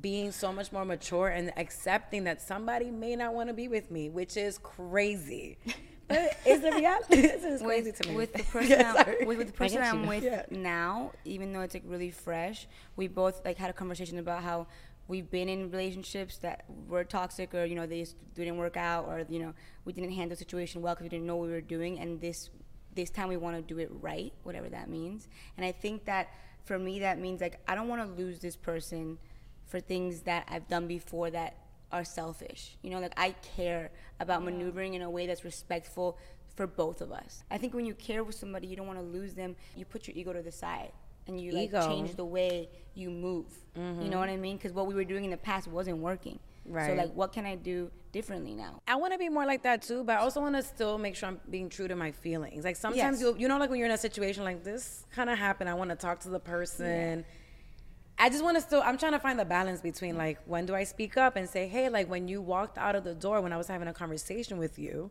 being so much more mature and accepting that somebody may not want to be with me, which is crazy. But is the reality? this is crazy with, to me. with the person Yeah, I'm, with, with the person I'm with Yeah. now, even though it's like really fresh, we both like had a conversation about how we've been in relationships that were toxic or you know they just didn't work out or you know we didn't handle the situation well because we didn't know what we were doing and this this time we want to do it right whatever that means and i think that for me that means like i don't want to lose this person for things that i've done before that are selfish. You know like i care about maneuvering in a way that's respectful for both of us. I think when you care with somebody you don't want to lose them you put your ego to the side and you like change the way you move. You know mm-hmm. what i mean? Because what we were doing in the past wasn't working. Right. so like what can i do differently now? I want to be more like that too, but I also want to still make sure I'm being true to my feelings. Like sometimes Yes. you'll, you know, like when you're in a situation like this kind of happened, I want to talk to the person. I just want to still, I'm trying to find the balance between like, when do I speak up and say, hey, like when you walked out of the door when I was having a conversation with you,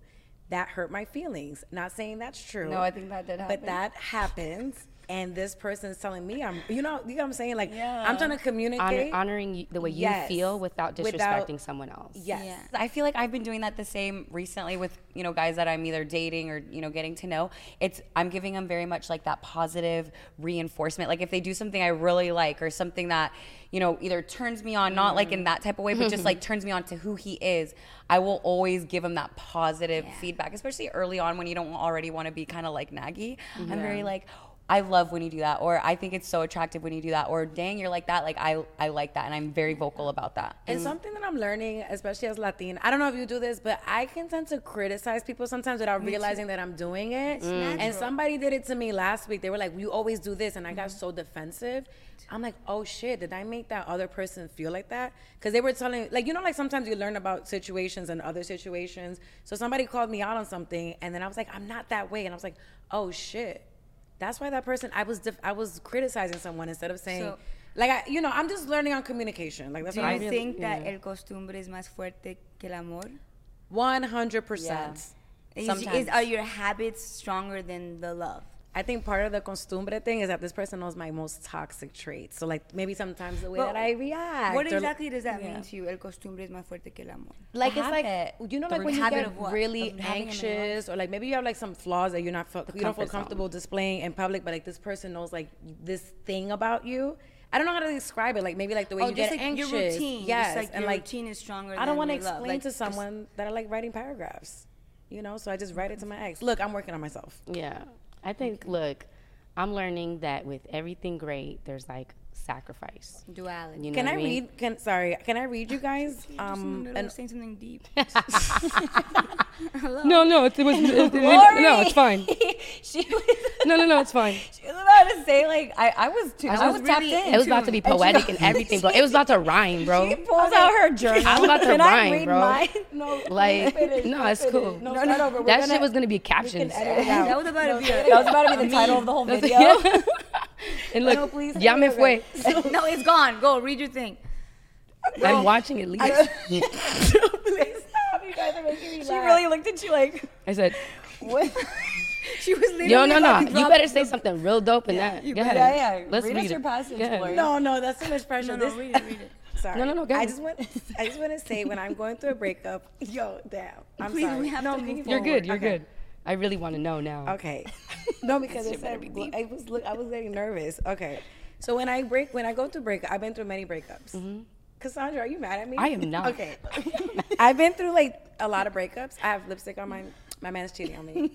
that hurt my feelings. Not saying that's true. No, I think that did happen. But that happens. And this person is telling me I'm, you know, you know what I'm saying? Like, yeah. I'm trying to communicate. Honor, honoring the way you Yes. feel without disrespecting Without- someone else. Yes. Yeah. I feel like I've been doing that the same recently with you know guys that I'm either dating or you know getting to know. It's I'm giving them very much like that positive reinforcement. Like if they do something I really like or something that you know either turns me on, not like in mm-hmm. that type of way, but just like turns me on to who he is. I will always give him that positive feedback, especially early on when you don't already want to be kind of like naggy. I'm very like. I love when you do that, or I think it's so attractive when you do that, or dang, you're like that. Like I, I like that, and I'm very vocal about that. And something that I'm learning, especially as Latin, I don't know if you do this, but I can tend to criticize people sometimes without realizing that I'm doing it. Mm. And somebody did it to me last week. They were like, "You always do this," and I got so defensive. I'm like, "Oh shit! Did I make that other person feel like that?" Because they were telling, like, you know, like sometimes you learn about situations and other situations. So somebody called me out on something, and then I was like, "I'm not that way," and I was like, "Oh shit." That's why that person I was def- I was criticizing someone instead of saying So- like I you know I'm just learning on communication. Like that's do what you I really- think that el costumbre es más fuerte que el amor? One hundred percent. Sometimes. is, are your habits stronger than the love I think part of the costumbre thing is that this person knows my most toxic traits. So like maybe sometimes the way But that I react. what or, exactly does that mean to you el costumbre es más fuerte que el amor Like The it's like habit. you know The like when you habit get really Of having them in anxious or like maybe you have like some flaws that you're not feel, you don't feel comfort zone. comfortable displaying in public, but like this person knows like this thing about you. I don't know how to describe it. Like maybe like the way oh you just get like anxious. your routine Yes, just like and your like routine is stronger I don't want to explain Like, to just- someone that I like writing paragraphs. You know, so I just write it to my ex. Look, I'm working on myself. Yeah. I think, look, I'm learning that with everything great, there's like sacrifice. duality You know Can what I mean? read? Can sorry? Can I read you guys? Just Um, and, and saying something deep No, no, it, was. It, it- no, it's fine. she was, No, no, no, it's fine. she was about to say like I, I was too, I, was was, tapped really in. It was about to be poetic and everything, bro. It was about to rhyme, bro. She pulls out her journal. I was about to Can I rhyme, read bro. mine? no, Like, finish, no, no, it's cool. No, start over. We're That gonna- shit was gonna be we captions. can edit it out. that was about to be That was about to be the title of the whole video. And No, please ya me say fue. no it's gone go read your thing I'm watching it. Leave. Please stop. You guys are making me She laugh. really looked at you like I said, what? she was literally yo, no, no. about You better say something real dope in that. Go ahead. yeah, yeah. Let's read, read us your it. passage, Lori. No, no, that's too much pressure. no no This- read it read it Sorry. No, no, no, go I just want, I just want to say when I'm going through a breakup, yo, damn. I'm Please, sorry. we have no, to move you- You're good. You're Okay. good. I really want to know now. Okay. No, because it said, I was look, I was getting nervous. Okay. So when I break, when I go through break, I've been through many breakups. Mm-hmm. Kassandra, are you mad at me? I am not. Okay. I've been through like a lot of breakups. I have lipstick on my. My man's cheating on me.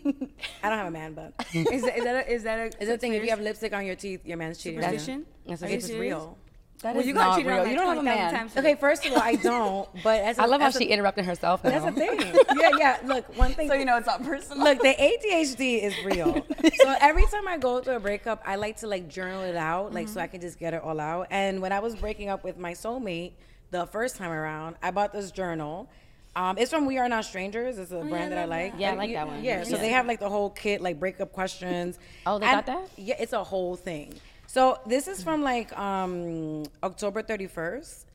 I don't have a man, but is that, is that a, is that a is the thing if you have lipstick on your teeth, your man's cheating on you. superstition That's Are you It's serious? real. That well is you got not cheated real. on You don't have a 20,000 man. Okay, first of all, I don't. But as a, I love how a- she interrupted herself. That's now. the thing. Yeah, yeah. Look, one thing. So you know it's not personal. Look, the ADHD is real. so every time I go through a breakup, I like to like journal it out, like so I can just get it all out. And when I was breaking up with my soulmate the first time around, I bought this journal. Um, it's from We Are Not Strangers. It's a brand that I like. Yeah, I like you- that one. Yeah, so they have like the whole kit, like breakup questions. Oh, they And- got that? Yeah, it's a whole thing. So this is from like um, October 31st,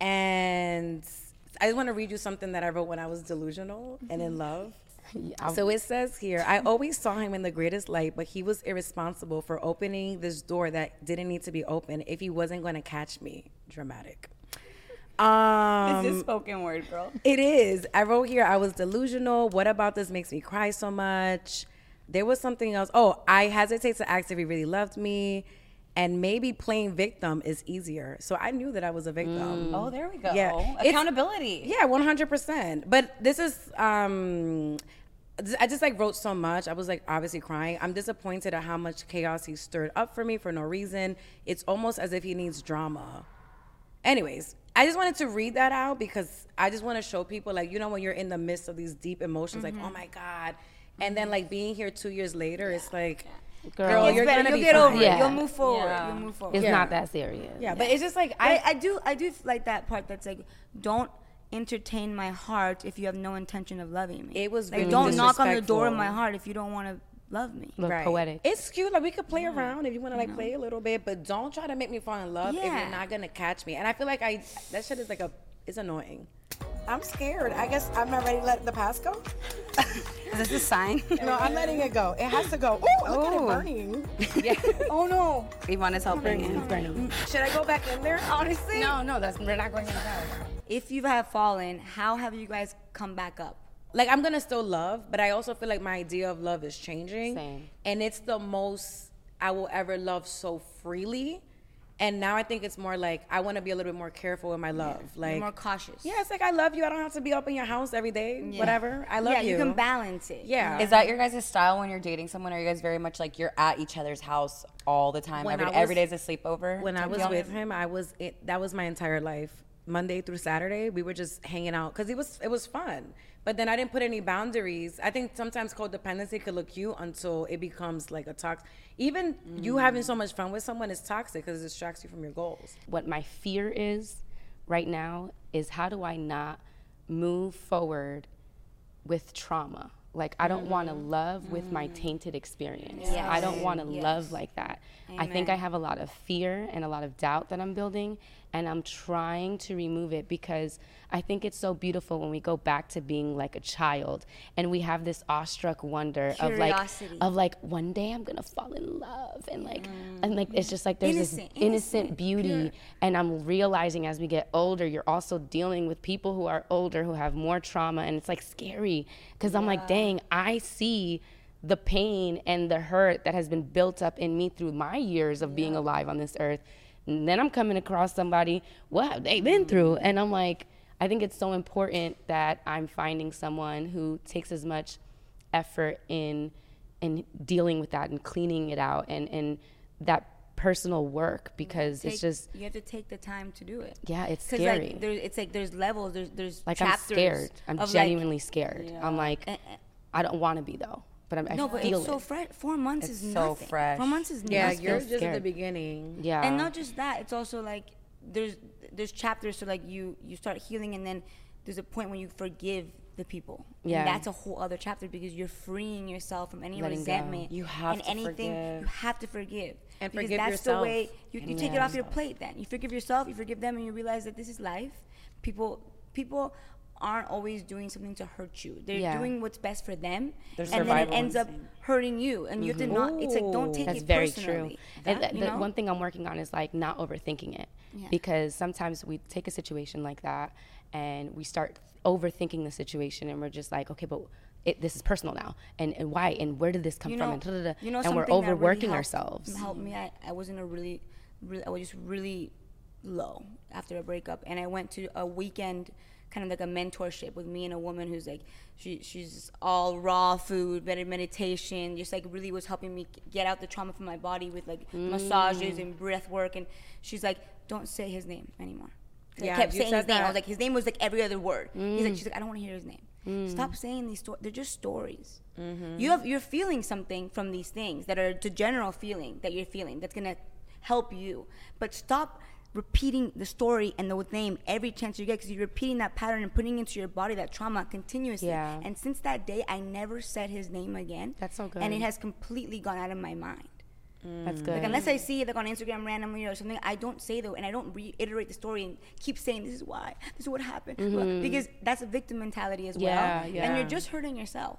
and I just want to read you something that I wrote when I was delusional and in love. Yeah, So it says here, I always saw him in the greatest light, but he was irresponsible for opening this door that didn't need to be open if he wasn't going to catch me. Dramatic. Um, this is spoken word, girl. It is. I wrote here, I was delusional. What about this makes me cry so much? There was something else. Oh, I hesitate to ask if he really loved me. And maybe playing victim is easier. So I knew that I was a victim. Oh, there we go. Yeah. It's- Accountability. Yeah, one hundred percent. But this is um I just like wrote so much. I was like obviously crying. I'm disappointed at how much chaos he stirred up for me for no reason. It's almost as if he needs drama. Anyways, I just wanted to read that out because I just want to show people like you know when you're in the midst of these deep emotions like oh my god and then like being here 2 years later it's like girl, Girl, you're better. going to You'll be get over it. Yeah. You'll move forward. Yeah. You'll move forward. It's Yeah. not that serious. Yeah, but it's just like I, I I do I do like that part that's like don't entertain my heart if you have no intention of loving me. It was like really don't knock on the door of my heart if you don't want to love me. Look poetic. It's cute. Like we could play around if you want to like play a little bit, but don't try to make me fall in love if you're not gonna catch me. And I feel like I that shit is like a it's annoying. I'm scared. I guess I'm not ready to let the past go. Is this a sign? No, I'm letting it go. It has to go. Ooh, look at it Ooh. burning. oh no. Ivana's helping. Burning. Should I go back in there? Honestly. No, no, that's we're not going in the inside. If you have fallen, how have you guys come back up? Like I'm gonna still love, but I also feel like my idea of love is changing. Same. And it's the most I will ever love so freely. And now I think it's more like I want to be a little bit more careful with my love. Like You're more cautious. Yeah, it's like I love you. I don't have to be up in your house every day. Whatever. I love you. yeah, you. you can balance it. Yeah. Is that your guys' style when you're dating someone? Are you guys very much like you're at each other's house all the time? When Every, I was- every day's a sleepover? when I was deal? with him, I was it, that was my entire life. Monday through Saturday, we were just hanging out because it was it was fun. But then I didn't put any boundaries. I think sometimes codependency could look cute until it becomes like a toxic. Even you mm. having so much fun with someone is toxic because it distracts you from your goals. What my fear is right now is how do I not move forward with trauma? Like I don't want to mm-hmm. love with my mm. tainted experience. I don't want to love like that. I think I have a lot of fear and a lot of doubt that I'm building and I'm trying to remove it because I think it's so beautiful when we go back to being like a child and we have this awestruck wonder of like of like one day I'm to fall in love and like and like it's just like there's Innocent, this innocent innocent, beauty and i'm realizing as we get older you're also dealing with people who are older who have more trauma and it's like scary because i'm like dang i see the pain and the hurt that has been built up in me through my years of being alive on this earth and then i'm coming across somebody what have they been through? Mm-hmm. And i'm like i think it's so important that i'm finding someone who takes as much effort in in dealing with that and cleaning it out and and that personal work mm-hmm. because it's just you have to take the time to do it. yeah it's scary like there's it's like there's levels. There's there's like chapters i'm scared. I'm of, like- genuinely scared. I'm like i don't want to be though but I'm, no, i but feel it's it so fresh. Four months It's is so nothing. fresh. Four months is nothing. Yeah, nothing. you're just at the beginning. yeah and not just that it's also like there's there's chapters so like you you start healing and then there's a point when you forgive the people Yeah. and that's a whole other chapter because you're freeing yourself from any Letting go. resentment You have and to anything forgive. you have to forgive And because forgive that's yourself. the way you, you take it off your plate then you forgive yourself you forgive them and you realize that this is life people people aren't always doing something to hurt you. They're Yeah. doing what's best for them Their and then it ends up hurting you and you have to not it's like don't take that's it very true. personally. And That, th- the one thing i'm working on is like not overthinking it. Yeah. because sometimes we take a situation like that and we start overthinking the situation and we're just like okay but it, this is personal now. And, and why? And where did this come you from? and, da, da, da. you know and we're something that really overworking helped- ourselves. Helped me. I, I was in a really, really, I was just really low after a breakup, and I went to a weekend, kind of like a mentorship with me and a woman who's like, she, she's all raw food, better meditation, just like really was helping me get out the trauma from my body with like massages and breath work, and she's like, don't say his name anymore Yeah, I kept saying his name. I was like, his name was like every other word. He's like, she's like, I don't want to hear his name. Stop saying these stories. They're just stories. You have you're feeling something from these things that are the general feeling that you're feeling that's gonna help you. But stop repeating the story and the name every chance you get because you're repeating that pattern and putting into your body that trauma continuously. Yeah. And since that day, I never said his name again. That's so good. And it has completely gone out of my mind. that's good Like unless I see it like on Instagram randomly or something, I don't say though, and I don't reiterate the story and keep saying this is why, this is what happened, Well, mm-hmm. because that's a victim mentality as well, Yeah, yeah. and you're just hurting yourself.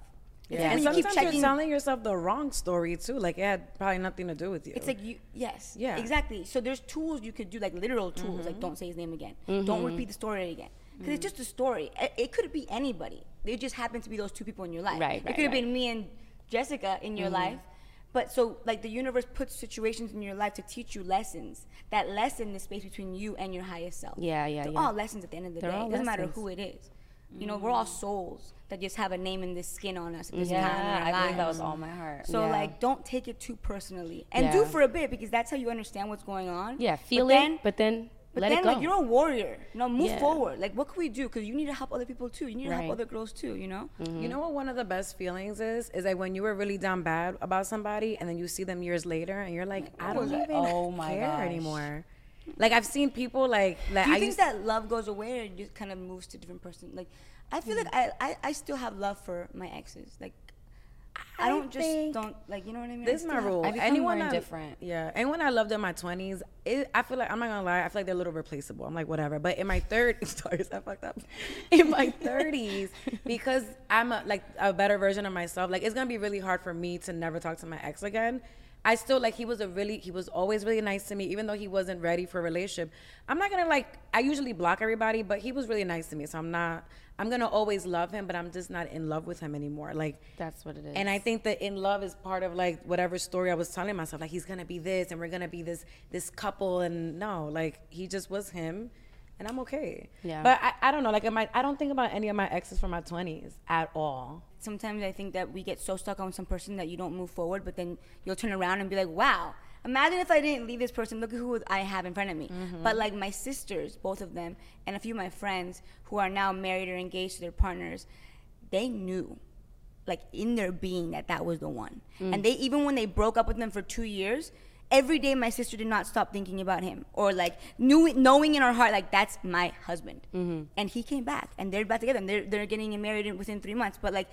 Yeah. and And you keep sometimes checking. you're telling yourself the wrong story too. Like it had probably nothing to do with you. It's like you, yes, Yeah. exactly. So there's tools you could do, like literal tools, like mm-hmm. don't say his name again, don't mm-hmm. repeat the story again, because it's just a story. It, it could be anybody. They just happen to be those two people in your life. Right, It right, could have right. been me and Jessica in your mm-hmm. life. But so, like, the universe puts situations in your life to teach you lessons. That lesson is space between you and your highest self. Yeah, yeah, They're yeah. all lessons at the end of the They're day. It doesn't matter who it is. You know, we're all souls that just have a name in this skin on us at this time. in Yeah, our I believe that was all my heart. So Yeah. like, don't take it too personally, and do for a bit because that's how you understand what's going on. Yeah, But feel then- it, but then But let then, it go. like, you're a warrior. No, move Yeah. forward. Like, what can we do? Because you need to help other people too. You need to Right. help other girls too. You know. Mm-hmm. You know what one of the best feelings is? Is like when you were really down bad about somebody and then you see them years later and you're like, I don't even Oh my care gosh. anymore. Like I've seen people like like Do you I think used that love goes away, or it just kind of moves to a different person? Like, I feel like mm. I, I, I still have love for my exes. Like, I, I don't just don't like you know what I mean. this is my rule. I become anyone more I- indifferent. Yeah, anyone I loved in my twenties, I feel like I'm not gonna lie. I feel like they're a little replaceable. I'm like whatever. But in my third, sorry, is that fucked up? In my thirties, because I'm a, like a better version of myself. Like it's gonna be really hard for me to never talk to my ex again. I still like he was a really he was always really nice to me, even though he wasn't ready for a relationship. I'm not gonna like I usually block everybody, but he was really nice to me, so I'm not. I'm gonna always love him, but I'm just not in love with him anymore. Like That's what it is. and I think that in love is part of like whatever story I was telling myself. Like he's gonna be this, and we're gonna be this this couple. And no, like he just was him, and I'm okay. Yeah. But I, I don't know. Like in my, I don't think about any of my exes from my 20s at all. Sometimes I think that we get so stuck on some person that you don't move forward, but then you'll turn around and be like, wow, imagine if I didn't leave this person. Look at who I have in front of me. Mm-hmm. But like my sisters, both of them, and a few of my friends who are now married or engaged to their partners, they knew. Like in their being, that that was the one, mm. and they even when they broke up with them for two years, every day my sister did not stop thinking about him, or like knew knowing in her heart like that's my husband, mm-hmm. and he came back, and they're back together, and they're they're getting married in, within three months. But like,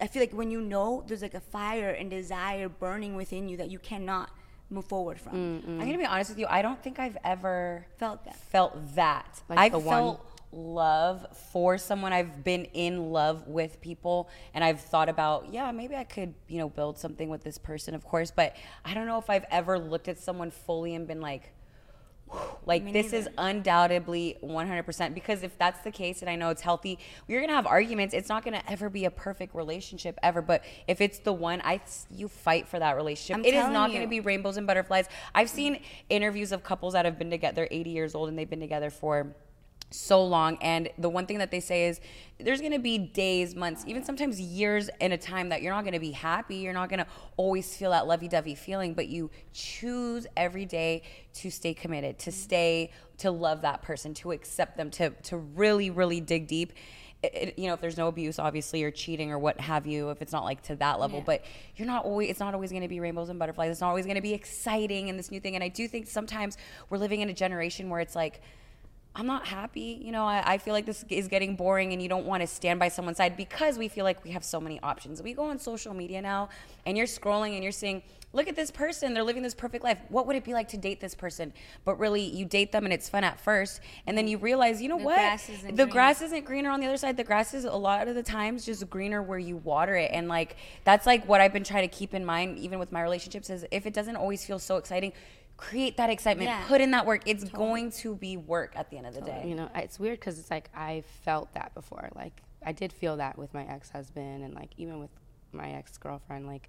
I feel like when you know there's like a fire and desire burning within you that you cannot move forward from. I'm gonna be honest with you. I don't think I've ever Felt that. Felt that. Like I've the one. felt love for someone. I've been in love with people, and I've thought about, yeah, maybe I could, you know, build something with this person, of course. But I don't know if I've ever looked at someone fully and been like. Like Me this is undoubtedly 100% because if that's the case and I know it's healthy, you're going to have arguments. It's not going to ever be a perfect relationship ever, but if it's the one I you fight for that relationship. I'm It is not going to be rainbows and butterflies. I've seen interviews of couples that have been together 80 years old and they've been together for so long. And the one thing that they say is there's going to be days months even sometimes years in a time that you're not going to be happy. You're not going to always feel that lovey-dovey feeling but you choose every day to stay committed to stay to love that person to accept them to to really really dig deep. It, you know if there's no abuse obviously or cheating or what have you if it's not like to that level but you're not always it's not always going to be rainbows and butterflies. It's not always going to be exciting and this new thing. And i do think sometimes we're living in a generation where it's like I'm not happy. You know, I, I feel like this is getting boring and you don't want to stand by someone's side because we feel like we have so many options. We go on social media now and you're scrolling and you're seeing, look at this person. They're living this perfect life. What would it be like to date this person? But really, you date them and it's fun at first. And then you realize, you know The what? grass the greener. grass isn't greener on the other side. The grass is a lot of the times just greener where you water it. And like, that's like what I've been trying to keep in mind, even with my relationships, is if it doesn't always feel so exciting, create that excitement, Yeah. put in that work. It's going to be work at the end of the day. You know, it's weird because it's like I felt that before. Like I did feel that with my ex husband, and like even with my ex girlfriend. Like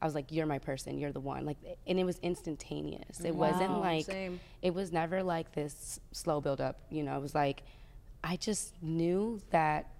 I was like, "You're my person. You're the one." Like, and it was instantaneous. It wasn't like same. it was never like this slow build up. You know, it was like I just knew that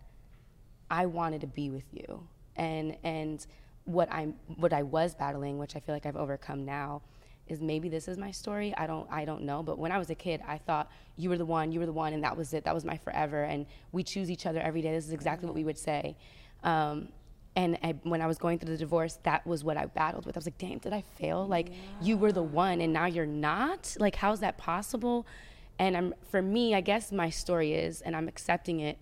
I wanted to be with you, and and what I'm what I was battling, which I feel like I've overcome now, is maybe this is my story. I don't I don't know, but when I was a kid, I thought you were the one, you were the one, and that was it. That was my forever, and we choose each other every day. This is exactly what we would say. Um, and I, when I was going through the divorce, that was what I battled with. I was like, "Damn, did I fail? Like, you were the one, and now you're not. Like, how's that possible?" And I'm, for me, I guess my story is, and I'm accepting it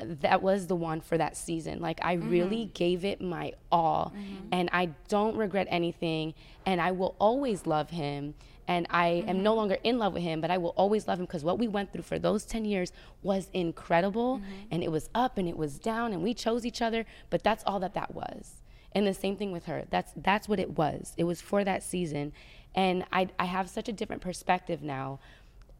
that was the one for that season. Like I really mm-hmm. gave it my all mm-hmm. and I don't regret anything and I will always love him and I am no mm-hmm. longer in love with him, but I will always love him because what we went through for those 10 years was incredible and it was up and it was down and we chose each other, but that's all that that was. And the same thing with her. That's that's what it was. It was for that season. And I I have such a different perspective now.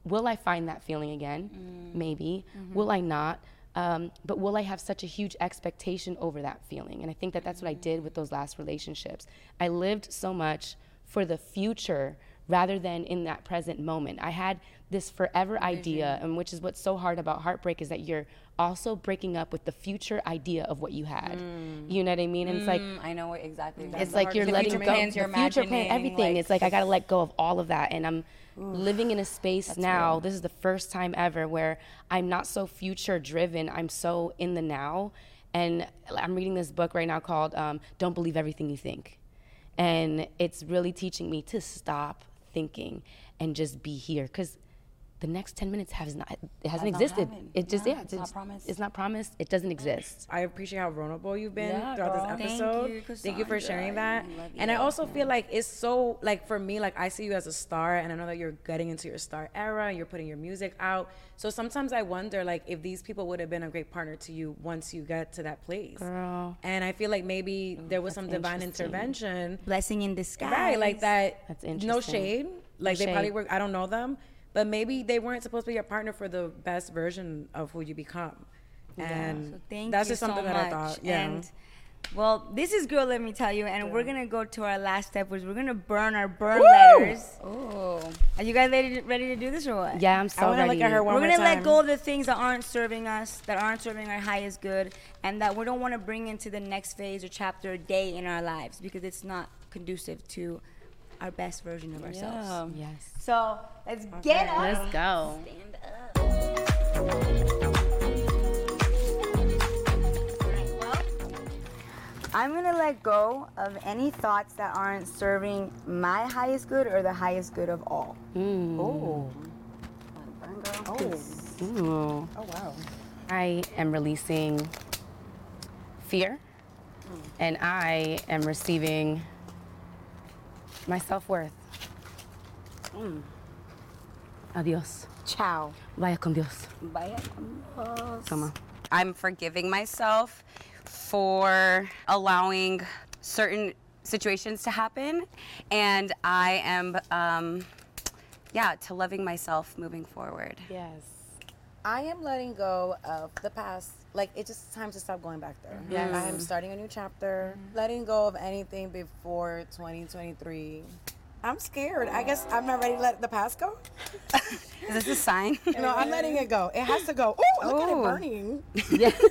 Will I find that feeling again? Mm. Maybe. Will I not? Um, but will I have such a huge expectation over that feeling? And I think that that's what I did with those last relationships. I lived so much for the future rather than in that present moment. I had this forever idea, and which is what's so hard about heartbreak is that you're also breaking up with the future idea of what you had. You know what I mean? And it's like Mm, I know what exactly. it's like you're letting go plans, the future plan, everything. like- it's like I gotta let go of all of that, and I'm living in a space now. This is the first time ever where I'm not so future driven. I'm so in the now, and I'm reading this book right now called um, "Don't Believe Everything You Think," and it's really teaching me to stop thinking and just be here because. The next ten minutes has not it hasn't not existed. happened. It just Yeah, yeah, it's not promised. It's not promised. It doesn't exist. I appreciate how vulnerable you've been Yeah, throughout girl. this Thank episode. you, Thank you for sharing that. Kassandra. I love And I you. also feel like it's so like for me, like I see you as a star, and I know that you're getting into your star era, and you're putting your music out. So sometimes I wonder, like, if these people would have been a great partner to you once you get to that place. Girl. And I feel like maybe oh, there was some divine intervention, Blessing in disguise. right? Like that. That's interesting. No interesting. shade. Like they probably shade. were. I don't know them, but maybe they weren't supposed to be your partner for the best version of who you become. And So thank that's you just something so that much. I thought. Yeah. And well, this is girl. Let me tell you, and we're gonna go to our last step, which we're gonna burn our burn letters. Oh, Are you guys ready to, ready to do this or what? Yeah, I'm so I wanna ready. look at her one we're gonna let go of the things that aren't serving us, that aren't serving our highest good, and that we don't want to bring into the next phase or chapter or day in our lives because it's not conducive to our best version of ourselves. yeah. Yes. So let's get up. Let's go. I'm gonna let go of any thoughts that aren't serving my highest good or the highest good of all. Hmm. Oh. Ooh. Oh wow. I am releasing fear hmm. and I am receiving my self worth. Adios. Ciao. Vaya con Dios. Toma. I'm forgiving myself for allowing certain situations to happen, and I am, um, yeah, to loving myself moving forward. Yes. I am letting go of the past. Like it's just time to stop going back there. Yes. I am starting a new chapter. Mm-hmm. Letting go of anything before 2023. I'm scared. I guess I'm not ready to let the past go. Is this a sign? No, I'm letting it go. It has to go. Oh, look at it burning.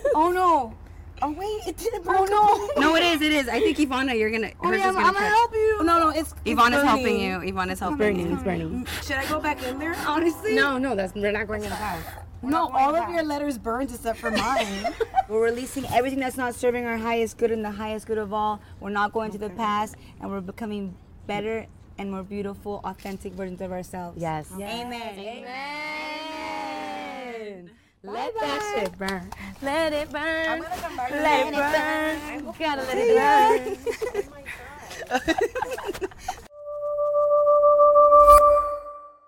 Oh no. Oh wait, it didn't oh, burn. Oh no. no, it is. It is. I think Ivana, you're gonna. Oh yeah, I'm, gonna I'm gonna help you. No, no, it's Ivana's helping you. Ivana's helping Burning. you. It's burning. Should I go back in there? Honestly. No, no, that's we're not going in the house. No, all of your letters burned except for mine. We're releasing everything that's not serving our highest good and the highest good of all. We're not going to the past, and we're becoming better and more beautiful, authentic versions of ourselves. Yes. Amen. Amen. Let that shit burn. Let it burn. I'm gonna come back. Let it burn. Gotta let it burn. Oh